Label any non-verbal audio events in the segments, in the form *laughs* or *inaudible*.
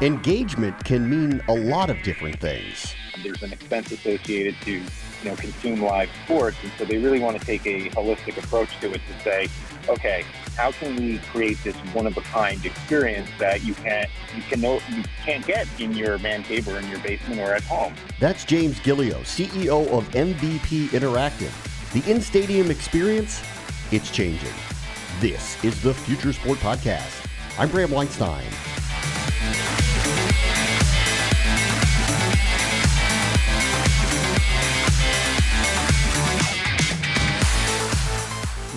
Engagement can mean a lot of different things. There's an expense associated to you know consume live sports, and so they really want to take a holistic approach to it to say, okay, how can we create this one of a kind experience that you can't you can know you can't get in your man cave or in your basement or at home? That's James Gilio, CEO of MVP Interactive. The in stadium experience, it's changing. This is the Future Sport Podcast. I'm Bram Weinstein.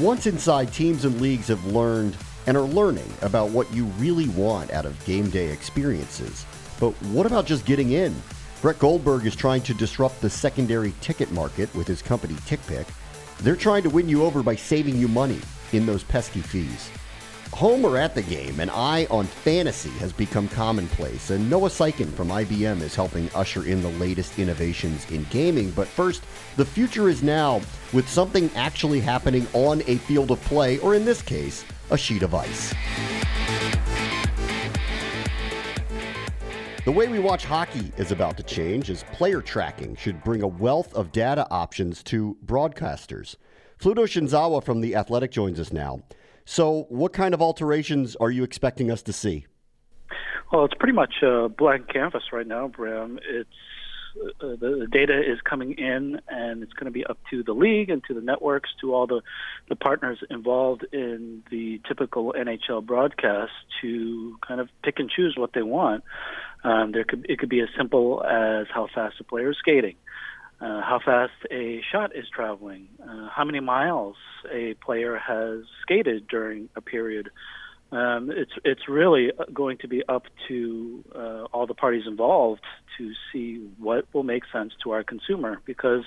Once inside, teams and leagues have learned and are learning about what you really want out of game day experiences. But what about just getting in? Brett Goldberg is trying to disrupt the secondary ticket market with his company TickPick. They're trying to win you over by saving you money in those pesky fees. Home or at the game, an eye on fantasy has become commonplace, and Noah Syken from IBM is helping usher in the latest innovations in gaming. But first, the future is now with something actually happening on a field of play, or in this case, a sheet of ice. The way we watch hockey is about to change as player tracking should bring a wealth of data options to broadcasters. Fluto Shinzawa from The Athletic joins us now. So, what kind of alterations are you expecting us to see? Well, it's pretty much a blank canvas right now, Bram. It's uh, the, the data is coming in, and it's going to be up to the league and to the networks, to all the, the partners involved in the typical NHL broadcast to kind of pick and choose what they want. Um, there could it could be as simple as how fast a player is skating, uh, how fast a shot is traveling, uh, how many miles a player has skated during a period. Um, it's it's really going to be up to uh, all the parties involved to see what will make sense to our consumer because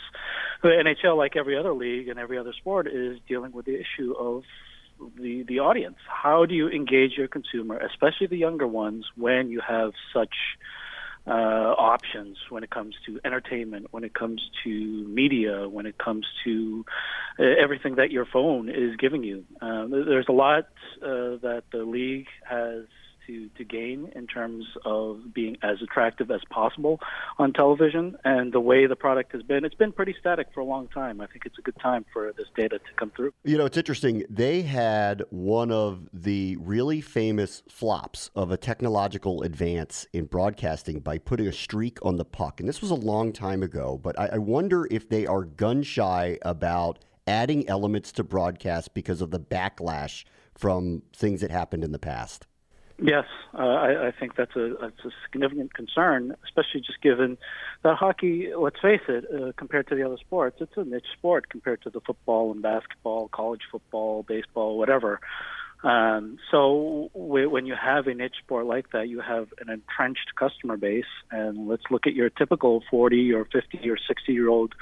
the NHL, like every other league and every other sport, is dealing with the issue of the the audience. How do you engage your consumer, especially the younger ones, when you have such uh, options when it comes to entertainment, when it comes to media, when it comes to uh, everything that your phone is giving you. Uh, there's a lot uh, that the league has to, to gain in terms of being as attractive as possible on television. And the way the product has been, it's been pretty static for a long time. I think it's a good time for this data to come through. You know, it's interesting. They had one of the really famous flops of a technological advance in broadcasting by putting a streak on the puck. And this was a long time ago, but I, I wonder if they are gun shy about adding elements to broadcast because of the backlash from things that happened in the past. Yes, uh, I, I think that's a, that's a significant concern, especially just given that hockey. Let's face it, uh, compared to the other sports, it's a niche sport compared to the football and basketball, college football, baseball, whatever. Um, so when you have a niche sport like that, you have an entrenched customer base. And let's look at your typical 40 or 50 or 60 year old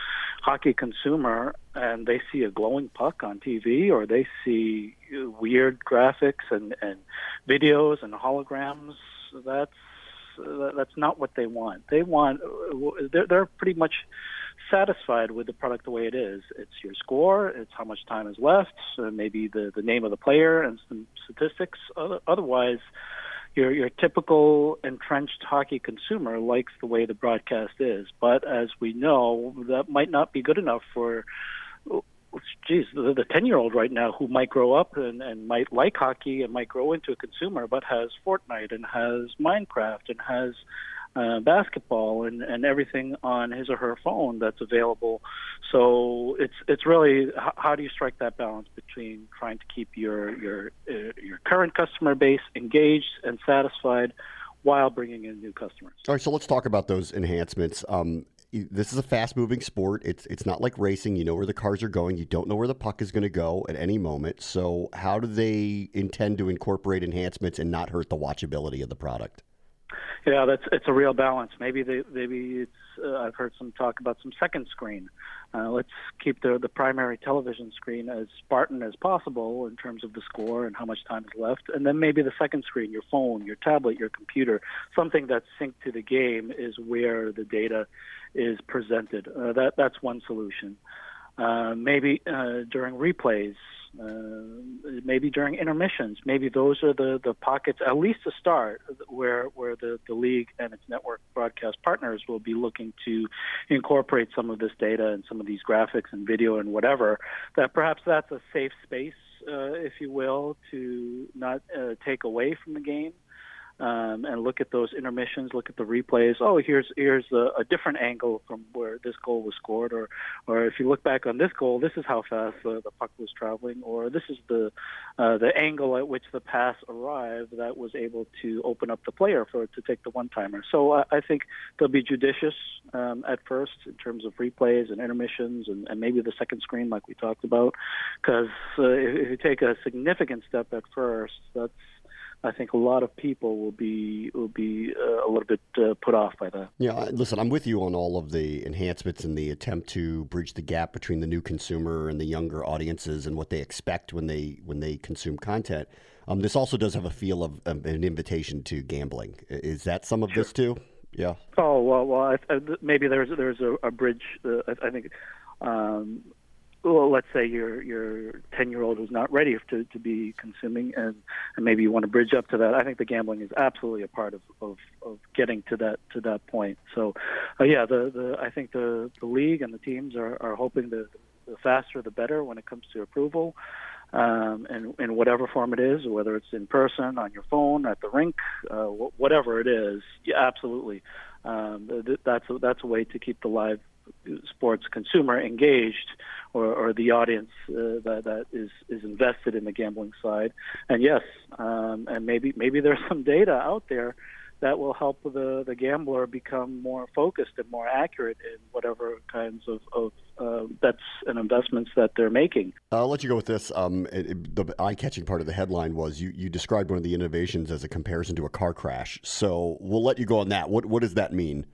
hockey consumer, and they see a glowing puck on TV, or they see weird graphics and, and videos and holograms. That's that's not what they want. They want they're, they're pretty much satisfied with the product the way it is. It's your score, it's how much time is left, uh, maybe the, the name of the player and some statistics. Otherwise, your your typical entrenched hockey consumer likes the way the broadcast is. But as we know, that might not be good enough for geez, the ten year old right now who might grow up and, and might like hockey and might grow into a consumer, but has Fortnite and has Minecraft and has uh, basketball and, and everything on his or her phone that's available. So it's it's really how, how do you strike that balance between trying to keep your your uh, your current customer base engaged and satisfied while bringing in new customers. All right, so let's talk about those enhancements. Um, this is a fast moving sport. It's it's not like racing. You know where the cars are going. You don't know where the puck is going to go at any moment. So how do they intend to incorporate enhancements and not hurt the watchability of the product? Yeah, that's it's a real balance. Maybe they, maybe it's uh, I've heard some talk about some second screen. Uh, let's keep the the primary television screen as Spartan as possible in terms of the score and how much time is left, and then maybe the second screen, your phone, your tablet, your computer, something that's synced to the game is where the data is presented. Uh, that that's one solution. Maybe uh, during replays, uh, maybe during intermissions. Maybe those are the, the pockets, at least to start, where where the, the league and its network broadcast partners will be looking to incorporate some of this data and some of these graphics and video and whatever. That perhaps that's a safe space, uh, if you will, to not uh, take away from the game um, and look at those intermissions, look at the replays. Oh, here's here's a, a, different angle from where this goal was scored, or or if you look back on this goal, this is how fast uh, the puck was traveling, or this is the uh, the angle at which the pass arrived that was able to open up the player for to take the one timer. So I, I think they'll be judicious um, at first in terms of replays and intermissions, and, and maybe the second screen like we talked about, because uh, if, if you take a significant step at first, that's I think a lot of people will be will be uh, a little bit uh, put off by that. Yeah, listen, I'm with you on all of the enhancements and the attempt to bridge the gap between the new consumer and the younger audiences and what they expect when they when they consume content. Um, this also does have a feel of um, an invitation to gambling. Is that some of sure. this too? Yeah. Oh well, well, I, I, maybe there's there's a, a bridge. Uh, I, I think um, well, let's say your your ten year old who's not ready to, to be consuming, and, and maybe you want to bridge up to that. I think the gambling is absolutely a part of, of, of getting to that to that point. So, uh, yeah, the, the I think the, the league and the teams are, are hoping the the faster the better when it comes to approval, um, and in whatever form it is, whether it's in person, on your phone, at the rink, uh, whatever it is. Yeah, absolutely. Um, that's a, that's a way to keep the live sports consumer engaged or, or the audience uh, that, that is, is invested in the gambling side. And yes, um, and maybe maybe there's *laughs* some data out there that will help the, the gambler become more focused and more accurate in whatever kinds of, of uh, bets and investments that they're making. I'll let you go with this. Um, it, it, the eye-catching part of the headline was you, you described one of the innovations as a comparison to a car crash. So we'll let you go on that. What what does that mean?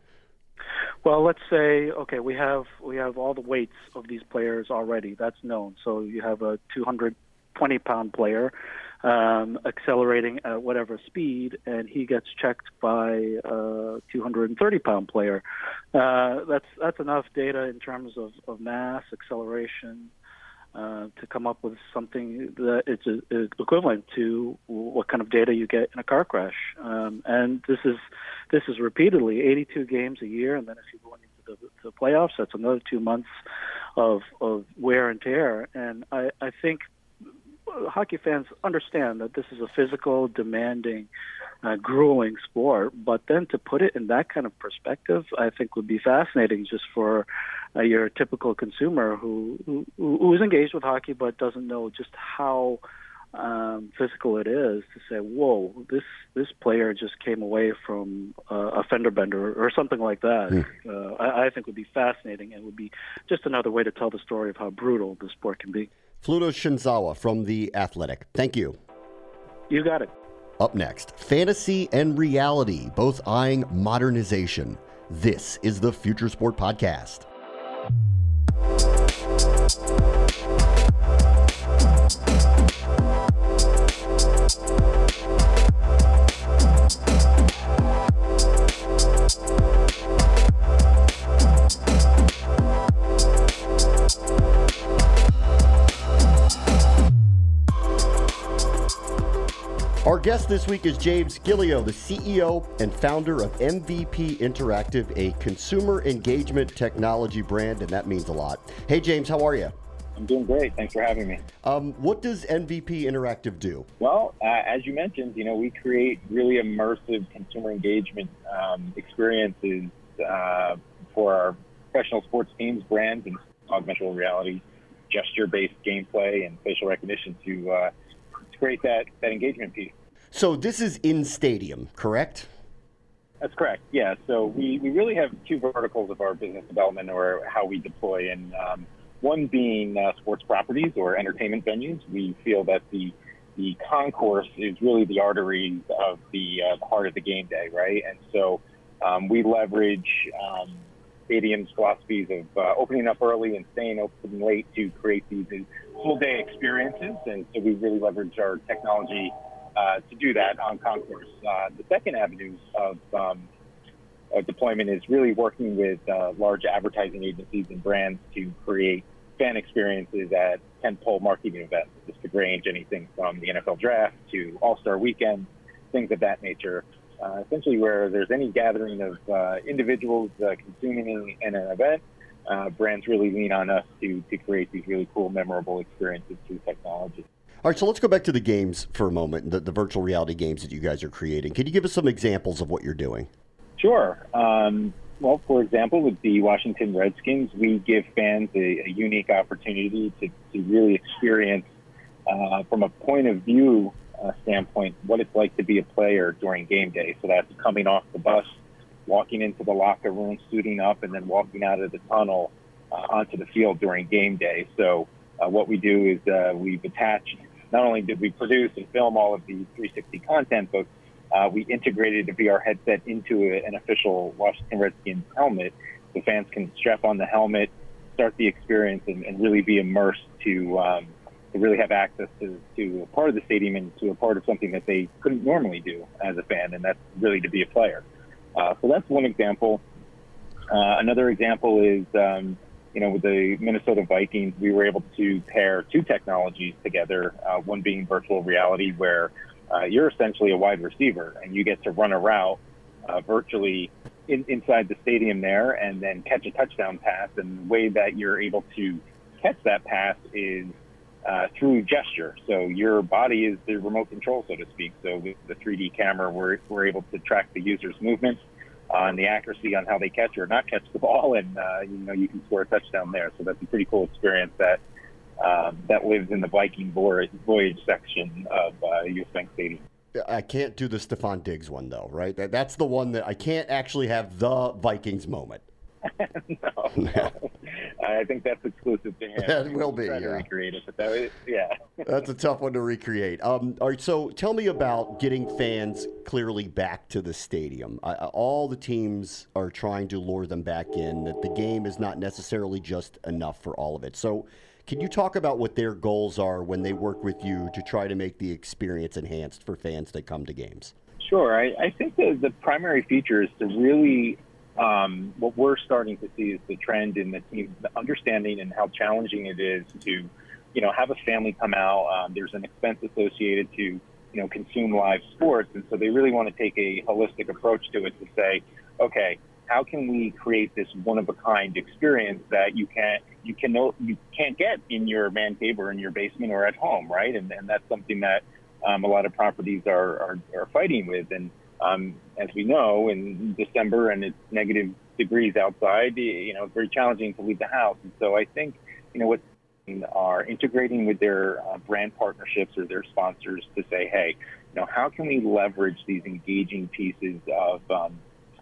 Well, let's say okay, we have we have all the weights of these players already. That's known. So you have a 220 pound player um, accelerating at whatever speed, and he gets checked by a 230 pound player. Uh, that's that's enough data in terms of, of mass, acceleration, uh, to come up with something that is, is equivalent to what kind of data you get in a car crash. Um, and this is this is repeatedly 82 games a year, and then if you go into the, the playoffs, that's another two months of of wear and tear. And I, I think hockey fans understand that this is a physical, demanding, uh, grueling sport. But then to put it in that kind of perspective, I think would be fascinating just for uh, your typical consumer who, who who is engaged with hockey but doesn't know just how um, physical it is to say, "Whoa, this this player just came away from uh, a fender bender or something like that." Mm. Uh, I, I think would be fascinating and would be just another way to tell the story of how brutal the sport can be. Fluto Shinzawa from The Athletic. Thank you. You got it. Up next, fantasy and reality, both eyeing modernization. This is the Future Sport Podcast. Our guest this week is James Gilio, the CEO and founder of MVP Interactive, a consumer engagement technology brand, and that means a lot. Hey, James, how are you? I'm doing great. Thanks for having me. Um, what does MVP Interactive do? Well, uh, as you mentioned, you know, we create really immersive consumer engagement um, experiences uh, for our professional sports teams, brands, and augmented reality, gesture-based gameplay, and facial recognition to uh, create that, that engagement piece. So this is in stadium, correct? That's correct. Yeah. So we, we really have two verticals of our business development or how we deploy. And um, one being uh, sports properties or entertainment venues. We feel that the the concourse is really the artery of the, uh, the heart of the game day, right? And so um, we leverage um, stadiums' philosophies of uh, opening up early and staying open late to create these full day experiences. And so we really leverage our technology uh, to do that on concourse. Uh, the second avenue of um, deployment is really working with uh, large advertising agencies and brands to create fan experiences at tentpole marketing events. This could range anything from the NFL draft to All Star Weekend, things of that nature. Uh, essentially, where there's any gathering of uh, individuals uh, consuming in, an event, uh, brands really lean on us to, to create these really cool, memorable experiences through technology. All right, so let's go back to the games for a moment, the, the virtual reality games that you guys are creating. Can you give us some examples of what you're doing? Sure. Um, well, for example, with the Washington Redskins, we give fans a, a unique opportunity to, to really experience, uh, from a point of view uh, standpoint, what it's like to be a player during game day. So that's coming off the bus, walking into the locker room, suiting up, and then walking out of the tunnel uh, onto the field during game day. So uh, what we do is uh, we've attached, not only did we produce and film all of the 360 content, but uh, we integrated a VR headset into an official Washington Redskins helmet. The fans can strap on the helmet, start the experience, and, and really be immersed to um, to really have access to, to a part of the stadium and to a part of something that they couldn't normally do as a fan, and that's really to be a player. Uh, so that's one example. Uh, another example is, um, you know, with the Minnesota Vikings, we were able to pair two technologies together. Uh, one being virtual reality, where uh, you're essentially a wide receiver and you get to run a route uh, virtually in, inside the stadium there and then catch a touchdown pass. And the way that you're able to catch that pass is uh, through gesture. So your body is the remote control, so to speak. So with the 3D camera, we're, we're able to track the user's movements uh, and the accuracy on how they catch or not catch the *laughs* ball, and uh, you know you can score a touchdown there. So that's a pretty cool experience that um, that lives in the Viking voyage section of uh, US Bank Stadium. I can't do the Stefon Diggs one though, right? That, that's the one that I can't actually have the Vikings moment. *laughs* no, no. *laughs* I think that's exclusive to him. That will be. Yeah. To recreate it, but that was, yeah. *laughs* that's a tough one to recreate. Um, all right, so tell me about getting fans clearly back to the stadium. I, all the teams are trying to lure them back in. That the game is not necessarily just enough for all of it. So can you talk about what their goals are when they work with you to try to make the experience enhanced for fans that come to games? Sure. I, I think the, the primary feature is to really, um, what we're starting to see is the trend in the team, the understanding and how challenging it is to, you know, have a family come out. Um, there's an expense associated to, you know, consume live sports. And so they really want to take a holistic approach to it to say, okay, how can we create this one of a kind experience that you can't you can know you can't get in your man cave or in your basement or at home, right? And and that's something that um, a lot of properties are are, are fighting with. And um, as we know, in December and it's negative degrees outside, you know, it's very challenging to leave the house. And so I think you know what are integrating with their uh, brand partnerships or their sponsors to say, hey, you know, how can we leverage these engaging pieces of um,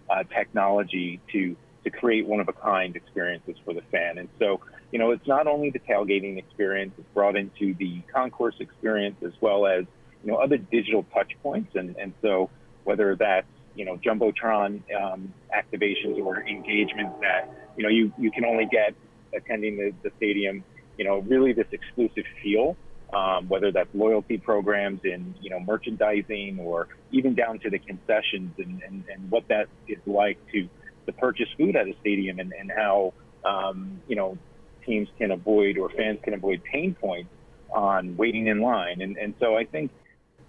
uh, technology to to create one of a kind experiences for the fan. And so, you know, it's not only the tailgating experience; it's brought into the concourse experience as well as you know other digital touch points. And and so, whether that's you know jumbotron um, activations or engagements that you know you you can only get attending the, the stadium. You know, really this exclusive feel um, whether that's loyalty programs in you know merchandising or even down to the concessions and, and, and what that is like to to purchase food at a stadium and, and how um, you know teams can avoid or fans can avoid pain points on waiting in line and and so I think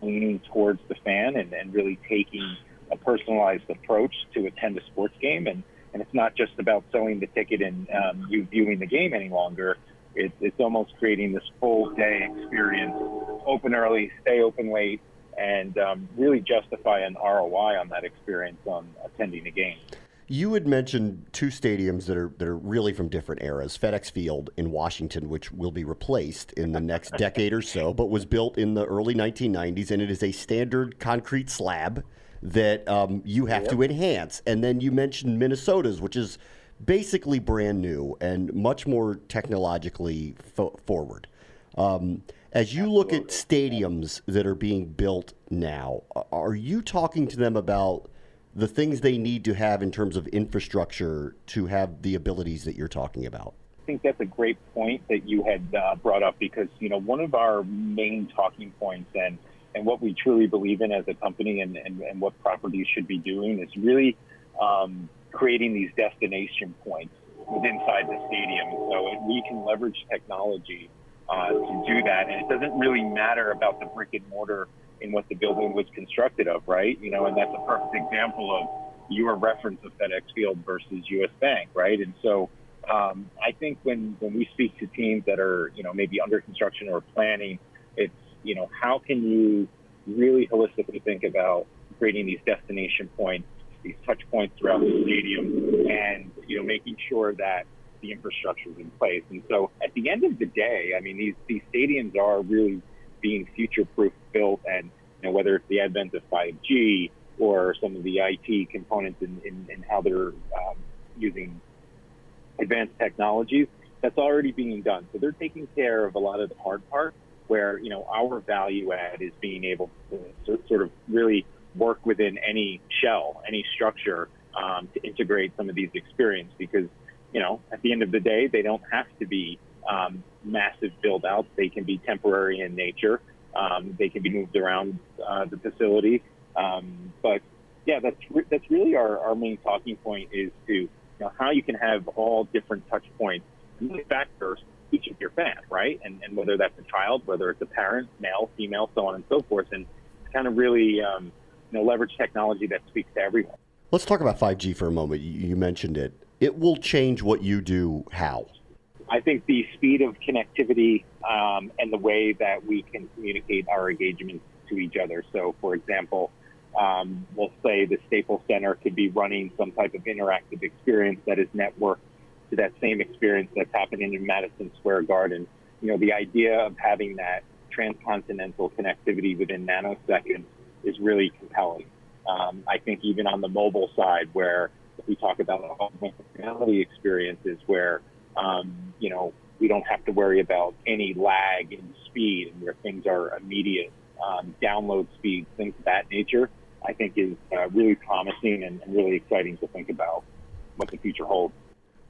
leaning towards the fan and, and really taking a personalized approach to attend a sports game and and it's not just about selling the ticket and um, you viewing the game any longer it, it's almost creating this full day experience, open early, stay open late, and um, really justify an ROI on that experience on attending a game. You had mentioned two stadiums that are that are really from different eras. FedEx Field in Washington, which will be replaced in the next *laughs* decade or so, but was built in the early 1990s, and it is a standard concrete slab that um, you have yep. to enhance. And then you mentioned Minnesota's, which is basically brand new and much more technologically fo- forward. Um, as you look at stadiums that are being built now, are you talking to them about the things they need to have in terms of infrastructure to have the abilities that you're talking about? I think that's a great point that you had uh, brought up because you know one of our main talking points and and what we truly believe in as a company and, and, and what properties should be doing is really um, creating these destination points inside the stadium. So we can leverage technology uh, to do that, and it doesn't really matter about the brick and mortar in what the building was constructed of, right? You know, and that's a perfect example of your reference of FedEx Field versus U.S. Bank, right? And so um, I think when when we speak to teams that are you know maybe under construction or planning, it's you know how can you really holistically think about creating these destination points, these touch points throughout the stadium, and you know making sure that the infrastructure is in place. And so at the end of the day, I mean these these stadiums are really being future-proof built, and you know, whether it's the advent of 5G or some of the IT components in, in, in how they're um, using advanced technologies, that's already being done. So they're taking care of a lot of the hard part, where you know our value add is being able to sort of really work within any shell, any structure um, to integrate some of these experiences. Because you know, at the end of the day, they don't have to be um, massive build outs. They can be temporary in nature. Um, they can be moved around uh, the facility. Um, but yeah, that's re- that's really our, our main talking point is to you know how you can have all different touch points factors each of your fans, right? And and whether that's a child, whether it's a parent, male, female, so on and so forth, and kind of really um, you know leverage technology that speaks to everyone. Let's talk about 5G for a moment. You mentioned it. It will change what you do. How? I think the speed of connectivity um, and the way that we can communicate our engagements to each other. So, for example, um, we'll say the Staples Center could be running some type of interactive experience that is networked to that same experience that's happening in Madison Square Garden. You know, the idea of having that transcontinental connectivity within nanoseconds is really compelling. Um, I think even on the mobile side, where if we talk about augmented reality experiences, where um, you know, we don't have to worry about any lag in speed and where things are immediate. Um, download speed, things of that nature, I think is uh, really promising and, and really exciting to think about what the future holds.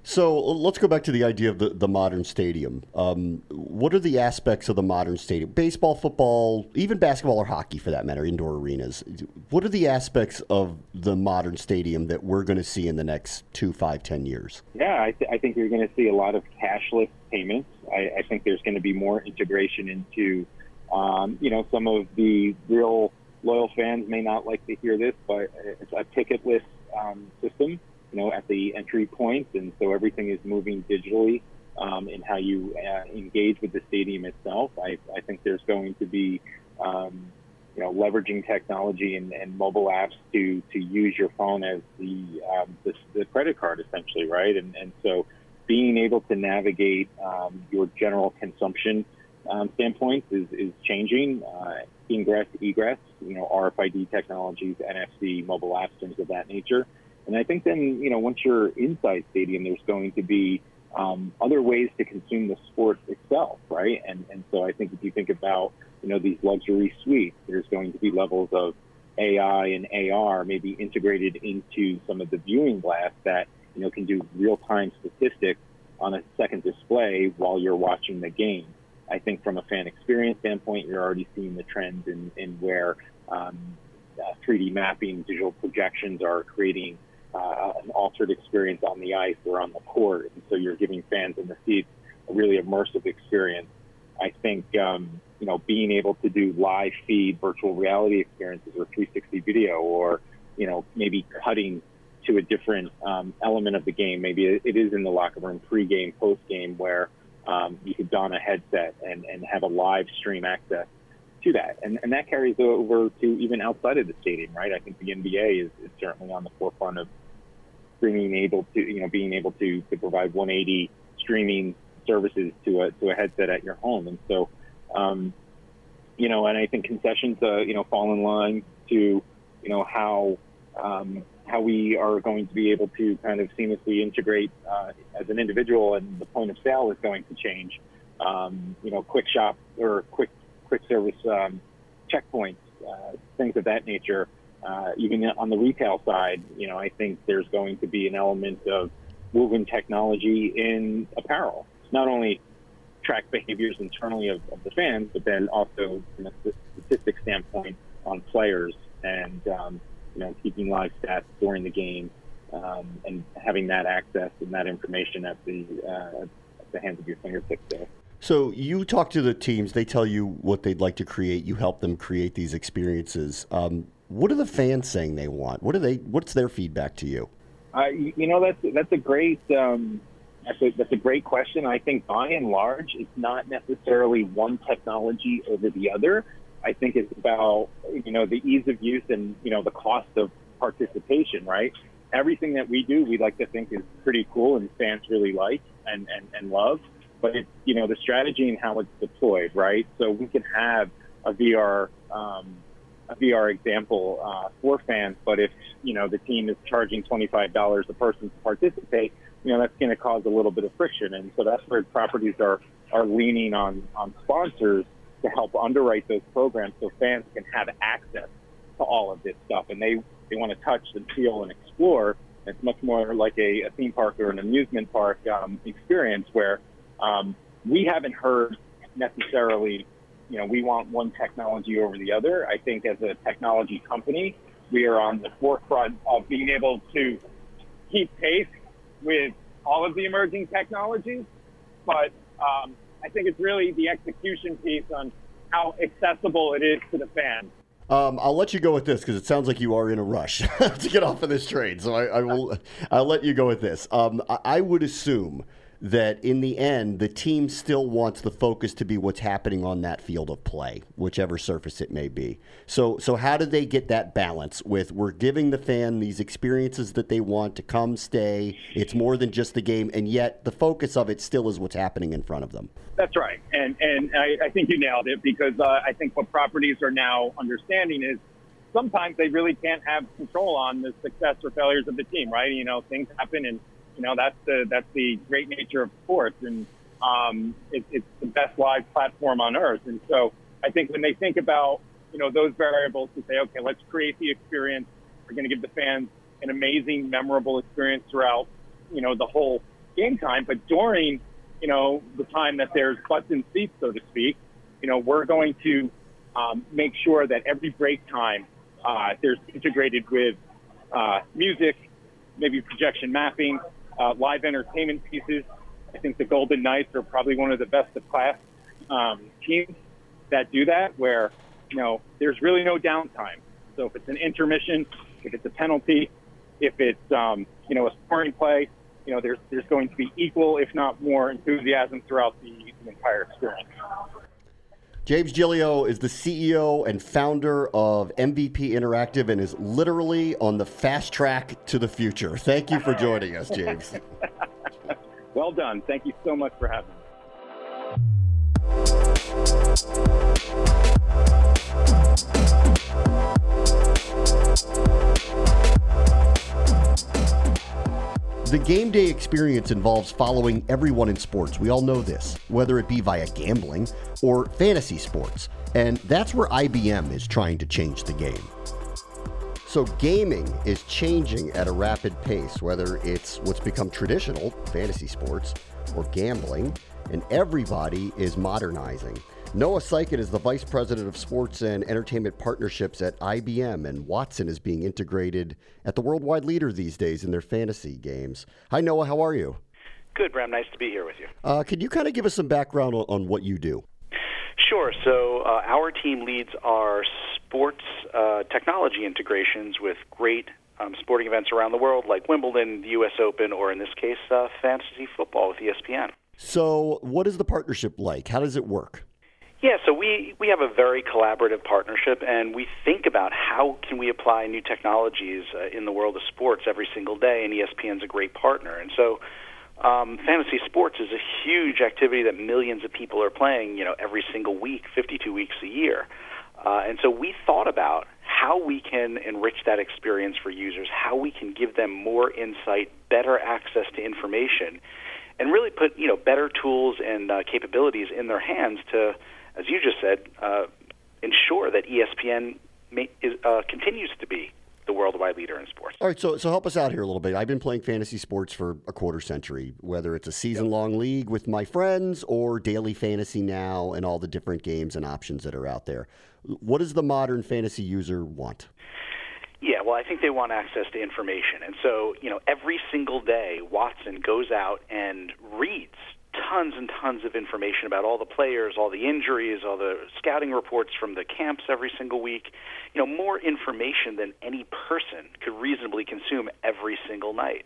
So let's go back to the idea of the, the modern stadium. Um, what are the aspects of the modern stadium? Baseball, football, even basketball or hockey for that matter, indoor arenas. What are the aspects of the modern stadium that we're going to see in the next two, five, ten years? Yeah, I, th- I think you're going to see a lot of cashless payments. I, I think there's going to be more integration into, um, you know, some of the real loyal fans may not like to hear this, but it's a ticketless um, system you know, at the entry points, and so everything is moving digitally um, in how you uh, engage with the stadium itself. I, I think there's going to be, um, you know, leveraging technology and, and mobile apps to to use your phone as the um, the, the credit card essentially, right? And and so being able to navigate um, your general consumption um, standpoint is, is changing. Uh, ingress, egress, you know, RFID technologies, NFC, mobile apps, things of that nature. And I think then, you know, once you're inside stadium, there's going to be um, other ways to consume the sport itself, right? And and so I think if you think about, you know, these luxury suites, there's going to be levels of AI and AR maybe integrated into some of the viewing glass that you know can do real-time statistics on a second display while you're watching the game. I think from a fan experience standpoint, you're already seeing the trends in, in where um, uh, 3D mapping, digital projections are creating uh, an altered experience on the ice or on the court. And so you're giving fans in the seats a really immersive experience. I think, um, you know, being able to do live feed virtual reality experiences or 360 video or, you know, maybe cutting to a different um, element of the game. Maybe it is in the locker room, pre-game, post-game, where um, you could don a headset and, and have a live stream access to that. And, and that carries over to even outside of the stadium, right? I think the NBA is, is certainly on the forefront of being able to, you know, being able to, to provide 180 streaming services to a, to a headset at your home. And so, um, you know, and I think concessions, uh, you know, fall in line to, you you know, how um, how we are going to be able to kind of seamlessly integrate uh, as an individual, and the point of sale is going to change. Um, you know, quick shop or quick quick service um, checkpoints, uh, things of that nature. Uh, even on the retail side, you know, I think there's going to be an element of woven technology in apparel. It's Not only track behaviors internally of, of the fans, but then also from a statistic standpoint on players and um, you know keeping live stats during the game um, and having that access and that information at the uh, at the hands of your fingertips there. So you talk to the teams; they tell you what they'd like to create. You help them create these experiences. Um, what are the fans saying they want? What are they? What's their feedback to you? Uh, you know, that's that's a great um, that's a, that's a great question. I think by and large, it's not necessarily one technology over the other. I think it's about you know the ease of use and you know the cost of participation. Right. Everything that we do, we like to think is pretty cool and fans really like and and, and love. But it's you know the strategy and how it's deployed. Right. So we can have a VR. Um, a VR example uh, for fans, but if you know the team is charging twenty five dollars a person to participate, you know that's going to cause a little bit of friction, and so that's where properties are are leaning on on sponsors to help underwrite those programs so fans can have access to all of this stuff, and they they want to touch and feel and explore. It's much more like a, a theme park or an amusement park um, experience where um, we haven't heard necessarily, you know, we want one technology over the other. I think as a technology company, we are on the forefront of being able to keep pace with all of the emerging technologies, but um, I think it's really the execution piece on how accessible it is to the fan. Um, I'll let you go with this because it sounds like you are in a rush *laughs* to get off of this train. So I, I will. I'll let you go with this. Um, I, I would assume that in the end, the team still wants the focus to be what's happening on that field of play, whichever surface it may be. So, so how do they get that balance with we're giving the fan these experiences that they want to come, stay? It's more than just the game, and yet the focus of it still is what's happening in front of them. That's right, and and I, I think you nailed it because uh, I think what properties are now understanding is sometimes they really can't have control on the success or failures of the team. Right? You know, things happen and you know, that's the that's the great nature of sports, and um, it, it's the best live platform on earth. And so, I think when they think about you know those variables to say, okay, let's create the experience. We're going to give the fans an amazing, memorable experience throughout you know the whole game time, but during you know the time that there's butts in seats, so to speak, you know, we're going to um, make sure that every break time uh, there's integrated with uh, music, maybe projection mapping, uh, live entertainment pieces. I think the Golden Knights are probably one of the best of class um, teams that do that, where you know there's really no downtime. So if it's an intermission, if it's a penalty, if it's um, you know a scoring play, you know there's there's going to be equal, if not more, enthusiasm throughout the, the entire experience. James Gilio is the CEO and founder of MVP Interactive and is literally on the fast track to the future. Thank you for joining us, James. *laughs* well done. Thank you so much for having me. The game day experience involves following everyone in sports. We all know this, whether it be via gambling or fantasy sports. And that's where IBM is trying to change the game. So, gaming is changing at a rapid pace, whether it's what's become traditional, fantasy sports, or gambling, and everybody is modernizing. Noah Syken is the Vice President of Sports and Entertainment Partnerships at IBM, and Watson is being integrated at the worldwide leader these days in their fantasy games. Hi, Noah. How are you? Good, Bram. Nice to be here with you. Uh, could you kind of give us some background on, on what you do? Sure. So, uh, our team leads our sports uh, technology integrations with great um, sporting events around the world, like Wimbledon, the U.S. Open, or in this case, uh, fantasy football with ESPN. So, what is the partnership like? How does it work? Yeah, so we, we have a very collaborative partnership, and we think about how can we apply new technologies uh, in the world of sports every single day, and ESPN's a great partner. And so um, fantasy sports is a huge activity that millions of people are playing, you know, every single week, 52 weeks a year. Uh, and so we thought about how we can enrich that experience for users, how we can give them more insight, better access to information, and really put you know better tools and uh, capabilities in their hands to, as you just said, uh, ensure that ESPN may, is, uh, continues to be the worldwide leader in sports. All right, so so help us out here a little bit. I've been playing fantasy sports for a quarter century, whether it's a season long league with my friends or daily fantasy now and all the different games and options that are out there. What does the modern fantasy user want? Yeah, well, I think they want access to information. And so, you know, every single day, Watson goes out and reads tons and tons of information about all the players, all the injuries, all the scouting reports from the camps every single week. You know, more information than any person could reasonably consume every single night.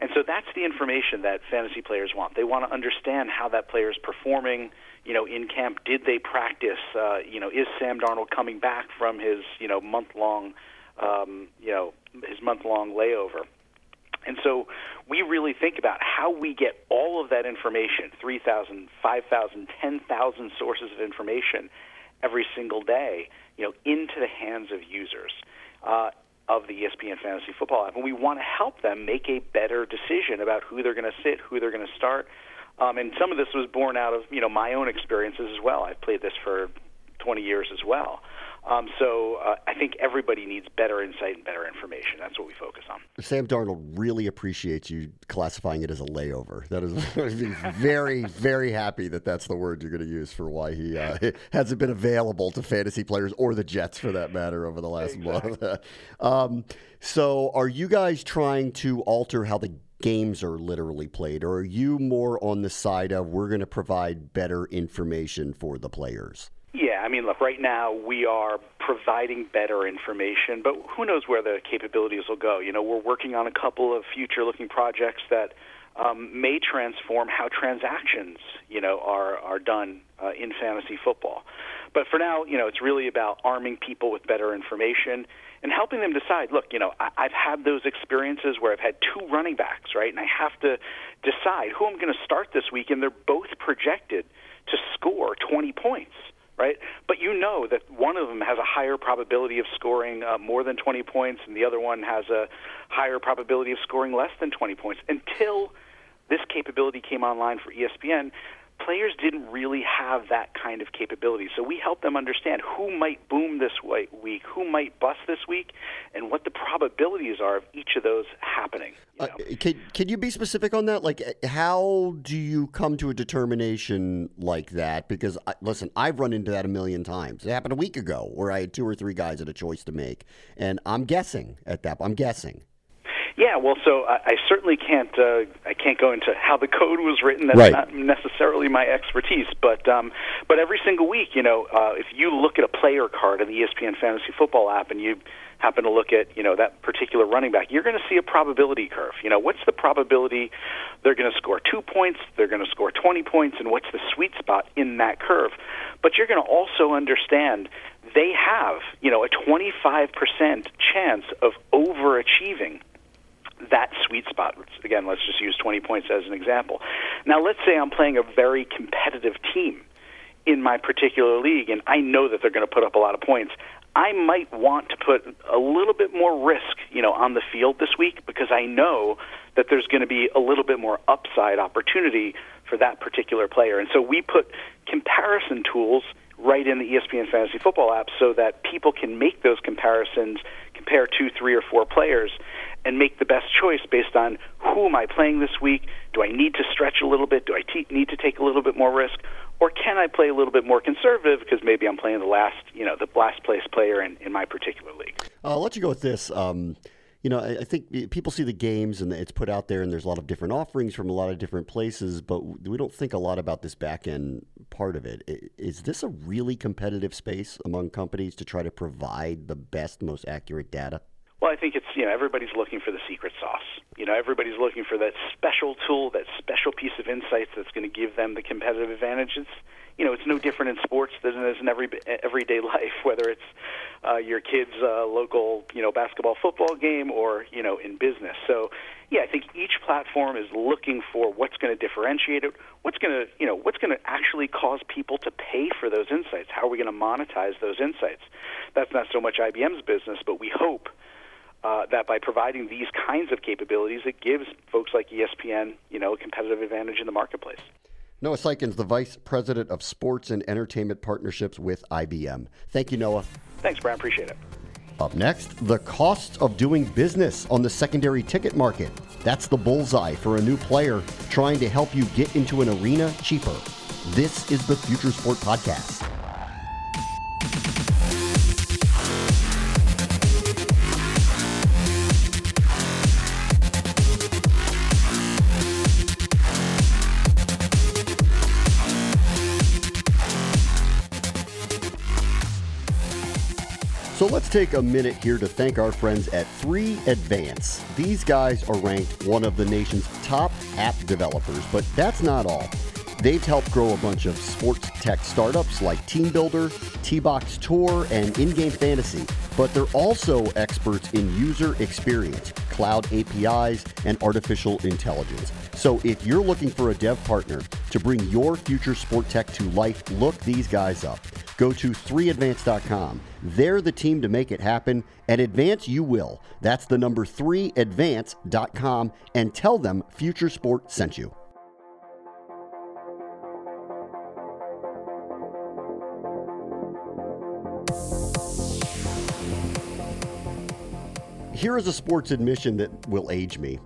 And so that's the information that fantasy players want. They want to understand how that player is performing, you know, in camp. Did they practice? Uh, you know, is Sam Darnold coming back from his, you know, month long, um, you know, his month long layover? And so we really think about how we get all of that information 3,000, 5,000, 10,000 sources of information every single day you know, into the hands of users. Uh, of the ESPN Fantasy Football app, and we want to help them make a better decision about who they're going to sit, who they're going to start. Um, and some of this was born out of you know my own experiences as well. I've played this for 20 years as well. Um, so uh, I think everybody needs better insight and better information. That's what we focus on. Sam Darnold really appreciates you classifying it as a layover. That is *laughs* very, very happy that that's the word you're going to use for why he uh, *laughs* hasn't been available to fantasy players or the Jets for that matter over the last exactly. month. *laughs* um, so are you guys trying to alter how the games are literally played, or are you more on the side of we're going to provide better information for the players? Yeah, I mean, look, right now we are providing better information, but who knows where the capabilities will go? You know, we're working on a couple of future looking projects that um, may transform how transactions, you know, are, are done uh, in fantasy football. But for now, you know, it's really about arming people with better information and helping them decide look, you know, I, I've had those experiences where I've had two running backs, right? And I have to decide who I'm going to start this week, and they're both projected to score 20 points right? But you know that one of them has a higher probability of scoring uh, more than 20 points, and the other one has a higher probability of scoring less than 20 points. Until this capability came online for ESPN, players didn't really have that kind of capability. So we help them understand who might boom this week, who might bust this week, and what the probabilities are of each of those happening. You know? uh, can, can you be specific on that? Like, how do you come to a determination like that? Because, listen, I've run into that a million times. It happened a week ago where I had two or three guys had a choice to make, and I'm guessing at that. I'm guessing. Yeah, well, so I, I certainly can't uh, I can't go into how the *laughs* code was written. That's right. not necessarily my expertise, but um, but every single week, you know, uh, if you look at a player card in the ESPN Fantasy Football app and you happen to look at you know that particular running back, you're going to see a probability curve. You know, what's the probability they're going to score two points, they're going to score 20 points, and what's the sweet spot in that curve? But you're going to also understand they have you know a 25% chance of overachieving that sweet spot. Again, let's just use 20 points as an example. Now, let's say I'm playing a very competitive team in my particular league, and I know that they're going to put up a lot of points. I might want to put a little bit more risk, you know, on the field this week because I know that there's going to be a little bit more upside opportunity for that particular player. And so we put comparison tools right in the ESPN Fantasy Football app so that people can make those comparisons, compare two, three, or four players, and make the best choice based on who am I playing this week? Do I need to stretch a little bit? Do I te- need to take a little bit more risk? Or can I play a little bit more conservative because maybe I'm playing the last, you know, the last place player in, in my particular league? I'll let you go with this. Um, you know, I, I think people see the games and it's put out there, and there's a lot of different offerings from a lot of different places, but we don't think a lot about this back end part of it. Is this a really competitive space among companies to try to provide the best, most accurate data? Well, I think it's you know everybody's looking for the secret sauce. You know, everybody's looking for that special tool, that special piece of insights that's going to give them the competitive advantage. It's you know, it's no different in sports than it is in every everyday *laughs* life, whether it's uh, your kid's uh, local you know basketball, football game, or you know in business. So yeah, I think each platform is looking for what's going to differentiate it, what's going to, you know, what's going to actually cause people to pay for those insights. How are we going to monetize those insights? That's not so much IBM's business, but we hope uh, that by providing these kinds of capabilities, it gives folks like ESPN, you know, a competitive advantage in the marketplace. Noah Syken's, the Vice President of Sports and Entertainment Partnerships with IBM. Thank you, Noah. Thanks, Bram. Appreciate it. Up next, the costs of doing business on the secondary ticket market. That's the bullseye for a new player trying to help you get into an arena cheaper. This is the Future Sport Podcast. Let's take a minute here to thank our friends at 3 Advance. These guys are ranked one of the nation's top app developers, but that's not all. They've helped grow a bunch of sports tech startups like TeamBuildr, T-Box Tour, and in-game fantasy, but they're also experts in user experience, cloud APIs, and artificial intelligence. So if you're looking for a dev partner to bring your future sport tech to life, look these guys up. Go to 3advance.com. They're the team to make it happen, and advance you will. That's the number 3advance.com, and tell them Future Sport sent you. Here is a sports admission that will age me.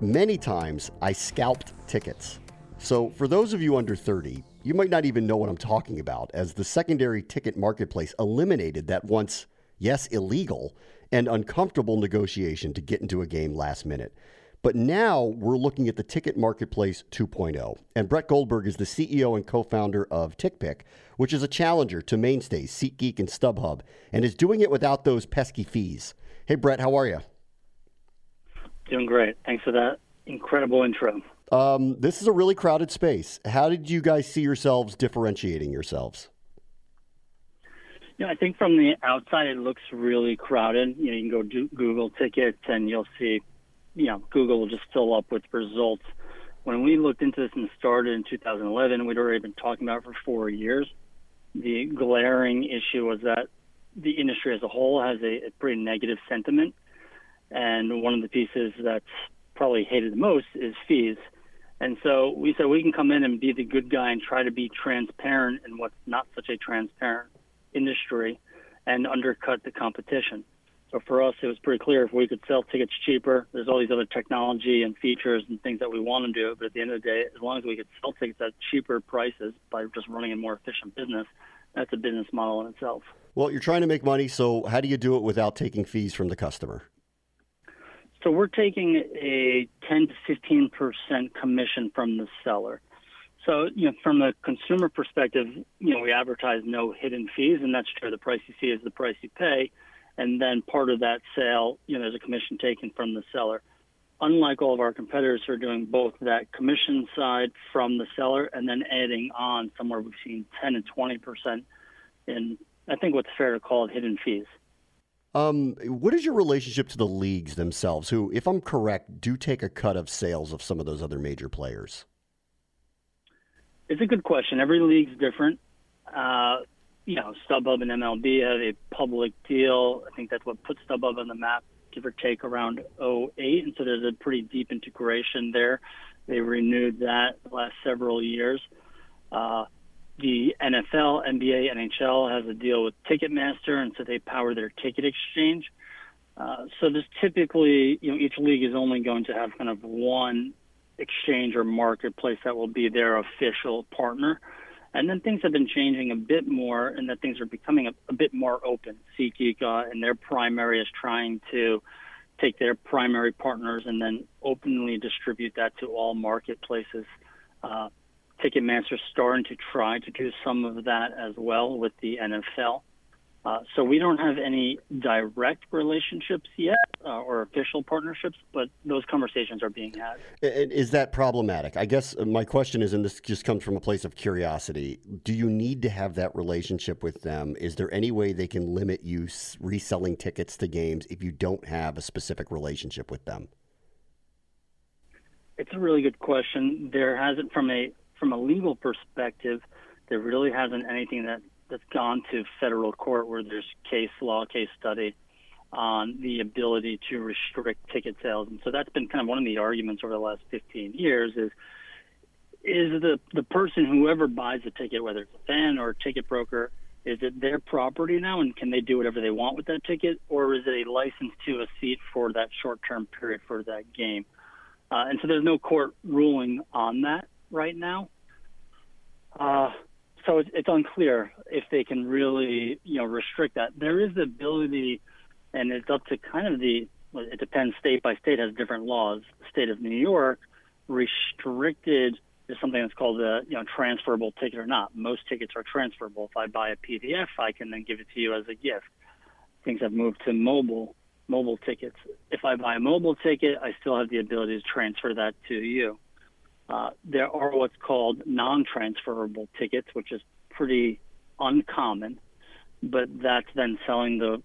Many times I scalped tickets. So, for those of you under 30, you might not even know what I'm talking about, as the secondary ticket marketplace eliminated that once, yes, illegal and uncomfortable negotiation to get into a game last minute. But now we're looking at the Ticket Marketplace 2.0. And Brett Goldberg is the CEO and co founder of TickPick, which is a challenger to mainstays SeatGeek and StubHub, and is doing it without those pesky fees. Hey, Brett, how are you? Doing great. Thanks for that incredible intro. Um, this is a really crowded space. How did you guys see yourselves differentiating yourselves? Yeah, I think from the outside it looks really crowded. You know, you can go do Google tickets and you'll see, you know, Google will just fill up with results. When we looked into this and started in 2011, we'd already been talking about it for four years. The glaring issue was that the industry as a whole has a, a pretty negative sentiment, and one of the pieces that's probably hated the most is fees. And so we said we can come in and be the good guy and try to be transparent in what's not such a transparent industry and undercut the competition. So for us, it was pretty clear if we could sell tickets cheaper, there's all these other technology and features and things that we want to do. But at the end of the day, as long as we could sell tickets at cheaper prices by just running a more efficient business, that's a business model in itself. Well, you're trying to make money, so how do you do it without taking fees from the customer? So we're taking a 10 to 15 percent commission from the seller. So, you know, from the consumer perspective, you know, we advertise no hidden fees, and that's true. The price you see is the price you pay, and then part of that sale, you know, there's a commission taken from the seller. Unlike all of our competitors who are doing both that commission side from the seller and then adding on somewhere between 10 and 20 percent in, I think, what's fair to call it hidden fees. Um, what is your relationship to the leagues themselves, who, if I'm correct, do take a cut of sales of some of those other major players? It's a good question. Every league's different. Uh, you know, StubHub and MLB have a public deal. I think that's what put StubHub on the map, give or take around 08. And so there's a pretty deep integration there. They renewed that the last several years. Uh, the NFL, NBA, NHL has a deal with Ticketmaster, and so they power their ticket exchange. Uh, so there's typically, you know, each league is only going to have kind of one exchange or marketplace that will be their official partner. And then things have been changing a bit more, and that things are becoming a, a bit more open. SeatGeek uh, and their primary is trying to take their primary partners and then openly distribute that to all marketplaces. Uh, Ticketmaster's starting to try to do some of that as well with the NFL. Uh, so we don't have any direct relationships yet uh, or official partnerships, but those conversations are being had. Is that problematic? I guess my question is, and this just comes from a place of curiosity: Do you need to have that relationship with them? Is there any way they can limit you reselling tickets to games if you don't have a specific relationship with them? It's a really good question. There hasn't, from a from a legal perspective, there really hasn't anything that that's gone to federal court where there's case law, case study on the ability to restrict ticket sales. And so that's been kind of one of the arguments over the last 15 years is is the the person whoever buys a ticket, whether it's a fan or a ticket broker, is it their property now and can they do whatever they want with that ticket, or is it a license to a seat for that short term period for that game? Uh, and so there's no court ruling on that right now. Uh, so it's, it's unclear if they can really, you know, restrict that. There is the ability, and it's up to kind of the. It depends. State by state has different laws. The state of New York restricted is something that's called a you know transferable ticket or not. Most tickets are transferable. If I buy a PDF, I can then give it to you as a gift. Things have moved to mobile mobile tickets. If I buy a mobile ticket, I still have the ability to transfer that to you. Uh, there are what's called non-transferable tickets, which is pretty uncommon, but that's then selling the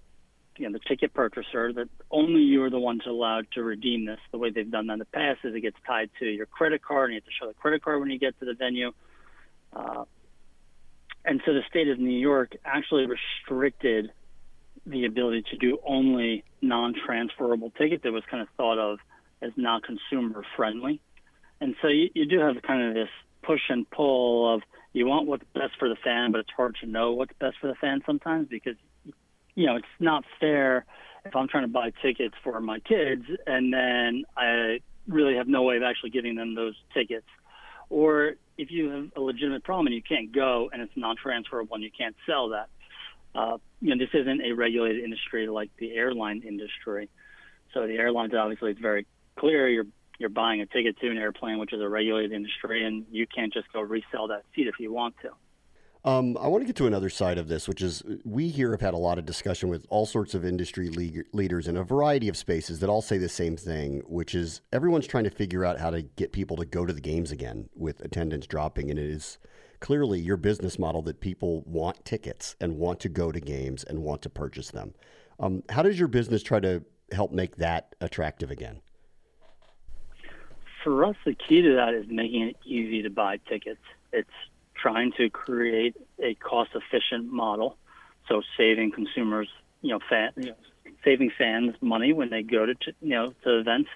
you know, the ticket purchaser that only you're the ones allowed to redeem this. The way they've done that in the past is it gets tied to your credit card, and you have to show the credit card when you get to the venue. Uh, and so the state of New York actually restricted the ability to do only non-transferable tickets that was kind of thought of as not consumer friendly. And so you, you do have kind of this push and pull of you want what's best for the fan, but it's hard to know what's best for the fan sometimes because you know, it's not fair if I'm trying to buy tickets for my kids and then I really have no way of actually giving them those tickets. Or if you have a legitimate problem and you can't go and it's non-transferable and you can't sell that. Uh, you know, this isn't a regulated industry like the airline industry. So the airlines obviously it's very clear you're you're buying a ticket to an airplane, which is a regulated industry, and you can't just go resell that seat if you want to. Um, I want to get to another side of this, which is we here have had a lot of discussion with all sorts of industry le- leaders in a variety of spaces that all say the same thing, which is everyone's trying to figure out how to get people to go to the games again with attendance dropping. And it is clearly your business model that people want tickets and want to go to games and want to purchase them. Um, how does your business try to help make that attractive again? For us, the key to that is making it easy to buy tickets. It's trying to create a cost efficient model, so saving consumers, you know, fan, you know, saving fans money when they go to you know to events.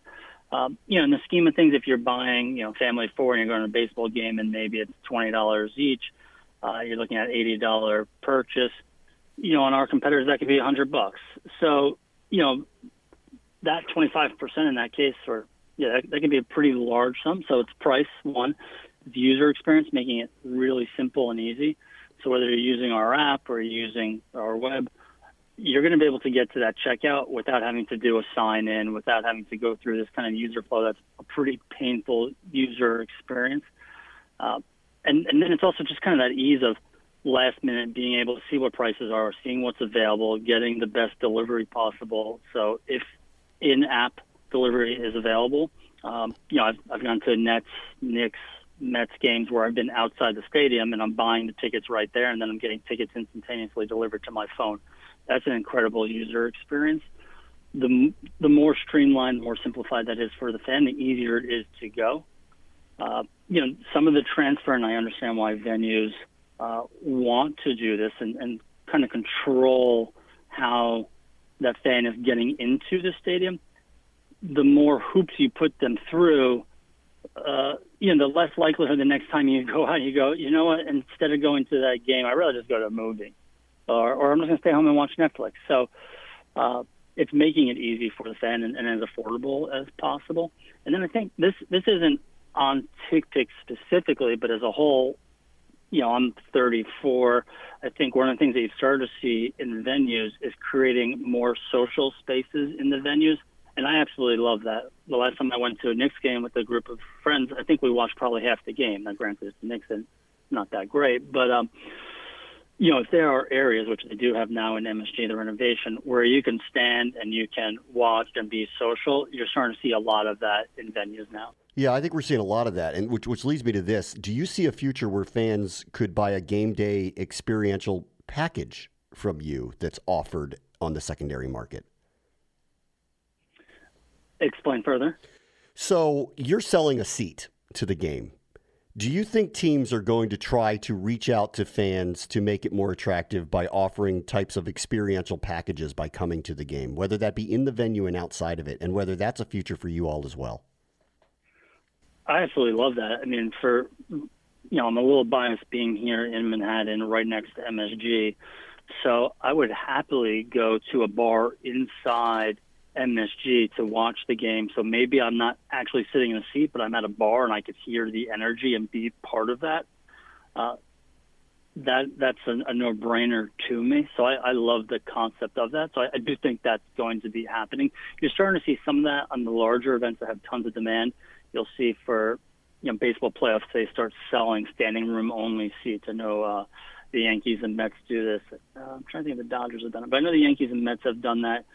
Um, you know, in the scheme of things, if you're buying, you know, family four and you're going to a baseball game and maybe it's twenty dollars each, uh, you're looking at eighty dollar purchase. You know, on our competitors that could be a hundred bucks. So, you know, that twenty five percent in that case, or yeah, that, that can be a pretty large sum. So it's price one the user experience, making it really simple and easy. So whether you're using our app or using our web, you're going to be able to get to that checkout without having to do a sign in, without having to go through this kind of user flow. That's a pretty painful user experience. Uh, and, and then it's also just kind of that ease of last minute being able to see what prices are, seeing what's available, getting the best delivery possible. So if in app delivery is available, um, you know, I've, I've gone to Nets, Knicks, Mets games where I've been outside the stadium and I'm buying the tickets right there, and then I'm getting tickets instantaneously delivered to my phone. That's an incredible user experience. The the more streamlined, more simplified that is for the fan, the easier it is to go. Uh, you know, some of the transfer, and I understand why venues uh, want to do this and, and kind of control how that fan is getting into the stadium. The more hoops you put them through, uh, you know, the less likelihood the next time you go out, you go, you know what, instead of going to that game, I'd rather just go to a movie, or, or I'm just going to stay home and watch Netflix. So uh, it's making it easy for the fan and, and as affordable as possible. And then I think this this isn't on TickPick specifically, but as a whole, you know, I'm 34. I think one of the things that you've started to see in venues is creating more social spaces in the venues and I absolutely love that. The last time I went to a Knicks game with a group of friends, I think we watched probably half the game. Now, granted, it's the Knicks and not that great, but um, you know, if there are areas which they do have now in MSG, the renovation, where you can stand and you can watch and be social, you're starting to see a lot of that in venues now. Yeah, I think we're seeing a lot of that, and which which leads me to this: Do you see a future where fans could buy a game day experiential package from you that's offered on the secondary market? Explain further. So you're selling a seat to the game. Do you think teams are going to try to reach out to fans to make it more attractive by offering types of experiential packages by coming to the game, whether that be in the venue and outside of it, and whether that's a future for you all as well? I absolutely love that. I mean, for you know, I'm a little biased being here in Manhattan, right next to MSG, so I would happily go to a bar inside MSG to watch the game. So maybe I'm not actually sitting in a seat, but I'm at a bar and I could hear the energy and be part of that. Uh, that that's a, a no-brainer to me. So I, I love the concept of that. So I, I do think that's going to be happening. You're starting to see some of that on the larger events that have tons of demand. You'll see for you know baseball playoffs they start selling standing room only seats. I know uh, the Yankees and Mets do this. Uh, I'm trying to think if the Dodgers have done it, but I know the Yankees and Mets have done that.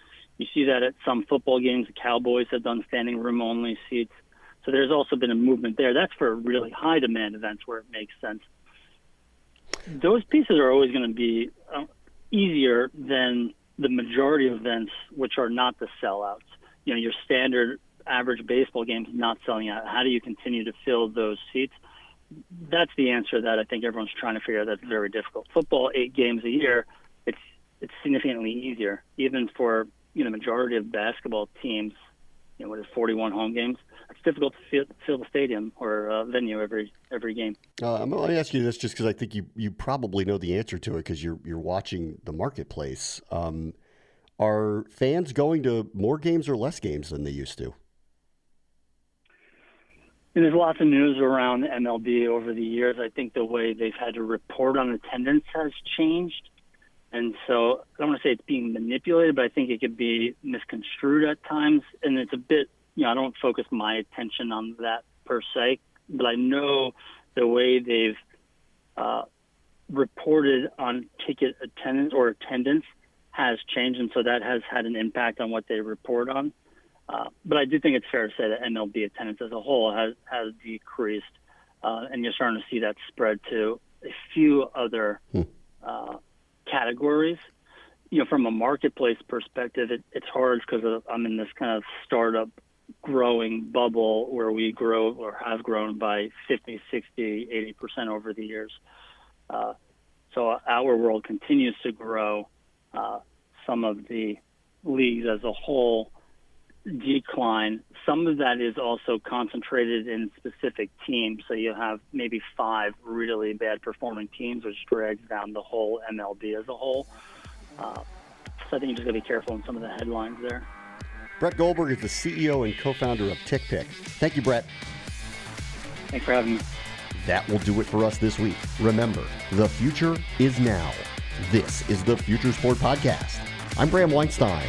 You see that at some football games. The Cowboys have done standing room only seats. So there's also been a movement there. That's for really high demand events where it makes sense. Those pieces are always going to be uh, easier than the majority of events, which are not the sellouts. You know, your standard average baseball games not selling out. How do you continue to fill those seats? That's the answer that I think everyone's trying to figure out. That's very difficult. Football, eight games a year, it's it's significantly easier, even for you know majority of basketball teams, you know, what is 41 home games? It's difficult to fill, the stadium or uh, venue every every game. Uh, I'm going to ask you this just because I think you you probably know the answer to it because you're you're watching the marketplace. Um, are fans going to more games or less games than they used to? And there's lots of news around MLB over the years. I think the way they've had to report on attendance has changed. And so I don't want to say it's being manipulated, but I think it could be misconstrued at times. And it's a bit, you know, I don't focus my attention on that per se, but I know the way they've uh, reported on ticket attendance or attendance has changed. And so that has had an impact on what they report on. Uh, but I do think it's fair to say that MLB attendance as a whole has, has decreased. Uh, and you're starting to see that spread to a few other. Hmm. Categories. You know, from a marketplace perspective, it, it's hard because I'm in this kind of startup growing bubble where we grow or have grown by 50, 60, 80% over the years. Uh, so our world continues to grow. Uh, some of the leagues as a whole decline. Some of that is also concentrated in specific teams. So you have maybe five really bad performing teams, which drags down the whole MLB as a whole. Uh, so I think you just got to be careful in some of the headlines there. Brett Goldberg is the CEO and co founder of TickPick. Thank you, Brett. Thanks for having me. That will do it for us this week. Remember, the future is now. This is the Future Sport Podcast. I'm Bram Weinstein.